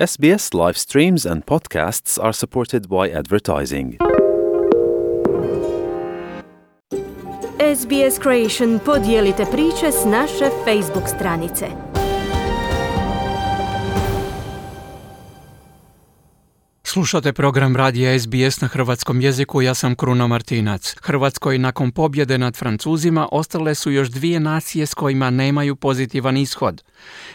SBS live streams and podcasts are supported by advertising. SBS Creation podijelite priče s naše Facebook stranice. Slušate program radija SBS na hrvatskom jeziku, ja sam Kruna Martinac. Hrvatskoj nakon pobjede nad Francuzima ostale su još dvije nacije s kojima nemaju pozitivan ishod.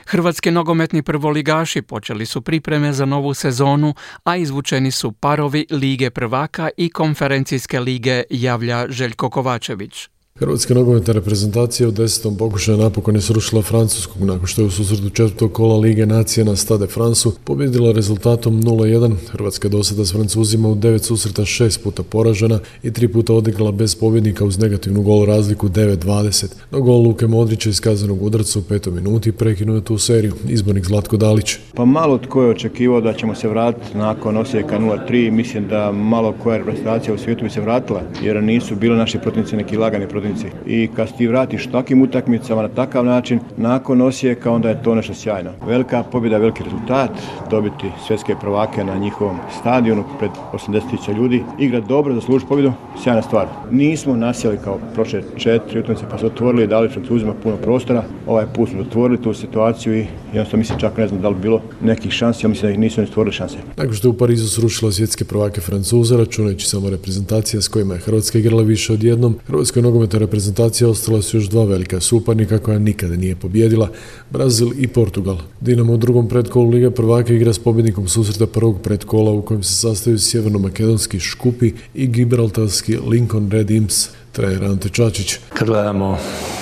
Hrvatski nogometni prvoligaši počeli su pripreme za novu sezonu, a izvučeni su parovi Lige prvaka i konferencijske lige, javlja Željko Kovačević. Hrvatska nogometna reprezentacija u desetom pokušaju napokon je srušila Francuskog nakon što je u susretu četvrtog kola Lige nacije na Stade Fransu pobjedila rezultatom 0-1. Hrvatska je do sada s Francuzima u devet susreta šest puta poražena i tri puta odigrala bez pobjednika uz negativnu gol razliku 9-20. No gol Luke Modrića iz kazanog udarca u petom minuti prekinuo je tu seriju. Izbornik Zlatko Dalić. Pa malo tko je očekivao da ćemo se vratiti nakon Osijeka 0-3. Mislim da malo koja reprezentacija u svijetu bi se vratila jer nisu bili naši protivnici neki lagani protivnici i kad ti vratiš takvim utakmicama na takav način nakon Osijeka onda je to nešto sjajno. Velika pobjeda, veliki rezultat, dobiti svjetske prvake na njihovom stadionu pred 80.000 ljudi, igra dobro, zaslužiti pobjedu, sjajna stvar. Nismo nasjeli kao prošle četiri utakmice pa su otvorili dali Francuzima puno prostora. Ovaj put smo otvorili tu situaciju i jednostavno mislim čak ne znam da li bilo nekih šansi, ja mislim da ih nisu ni stvorili šanse. Nakon što je u Parizu srušila svjetske prvake Francuza, računajući samo reprezentacija s kojima je Hrvatska igrala više od jednom, Hrvatskoj nogometnoj reprezentacija ostala su još dva velika suparnika koja nikada nije pobjedila, Brazil i Portugal. Dinamo u drugom predkolu Liga prvaka igra s pobjednikom susreta prvog predkola u kojem se sastaju sjeverno-makedonski Škupi i gibraltarski Lincoln Red Imps trener Ante Čačić. Kad gledamo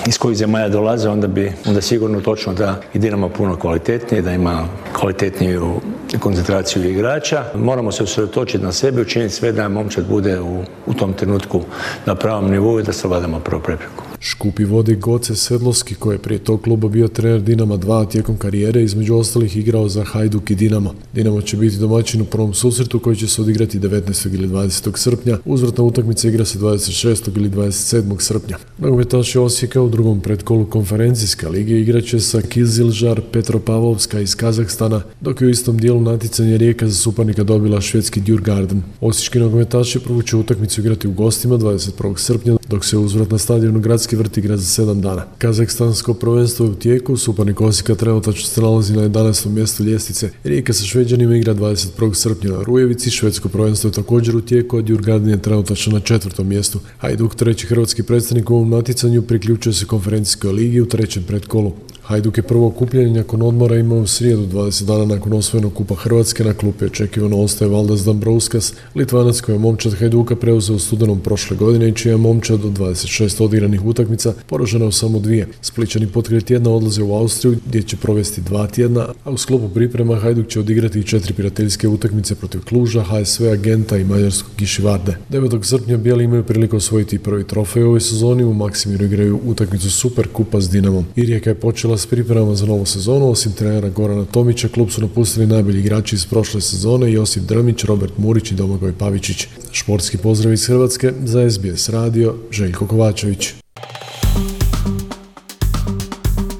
iz kojih zemalja dolaze, onda bi onda sigurno točno da i Dinamo puno kvalitetnije, da ima kvalitetniju koncentraciju igrača. Moramo se usredotočiti na sebe, učiniti sve da momčad bude u, u tom trenutku na pravom nivou i da savladamo prvu prepreku. Škupi vodi Goce Sedlovski koji je prije tog kluba bio trener Dinama 2 tijekom karijere između ostalih igrao za Hajduk i Dinamo. Dinamo će biti domaćin u prvom susretu koji će se odigrati 19. ili 20. srpnja. Uzvratna utakmica igra se 26. ili 27. srpnja. Nogometaši Osijeka u drugom predkolu konferencijske lige igraće sa Kizilžar Petropavlovska iz Kazahstana, dok je u istom dijelu natjecanja Rijeka za suparnika dobila švedski Djurgarden. Osječki nogometaši prvu će utakmicu igrati u gostima 21. srpnja, dok se uzvrat na stadionu Gradski vrt igra za 7 dana. Kazahstansko prvenstvo je u tijeku, suparnik Osijeka trenutačno se nalazi na 11. mjestu ljestvice. Rijeka sa Šveđanima igra 21. srpnja na Rujevici, švedsko prvenstvo je također u tijeku, a Djurgarden je trenutačno na četvrtom mjestu. Hajduk, treći hrvatski predstavnik u ovom natjecanju, priključuje se konferencijskoj ligi u trećem predkolu. Hajduk je prvo okupljanje nakon odmora imao u srijedu 20 dana nakon osvojenog kupa Hrvatske na klupi očekivano ostaje Valdas Dambrauskas, Litvanac koji je momčad Hajduka preuzeo studenom prošle godine i čija je momčad od 26 odigranih utakmica poražena u samo dvije. Spličani potkrije tjedna odlaze u Austriju gdje će provesti dva tjedna, a u sklopu priprema Hajduk će odigrati i četiri prijateljske utakmice protiv Kluža, HSV Agenta i Mađarskog Gišivarde. 9. srpnja bijeli imaju priliku osvojiti prvi trofej u ovoj sezoni, u Maksimiru igraju utakmicu Super Kupa s Dinamom. I Rijeka je počela s pripremama za novu sezonu, osim trenera Gorana Tomića, klub su napustili najbolji igrači iz prošle sezone Josip Drmić, Robert Murić i Domagoj Pavičić. Športski pozdrav iz Hrvatske za SBS radio Željko Kovačević.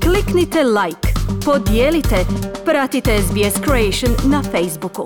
Kliknite like, podijelite, pratite SBS Creation na Facebooku.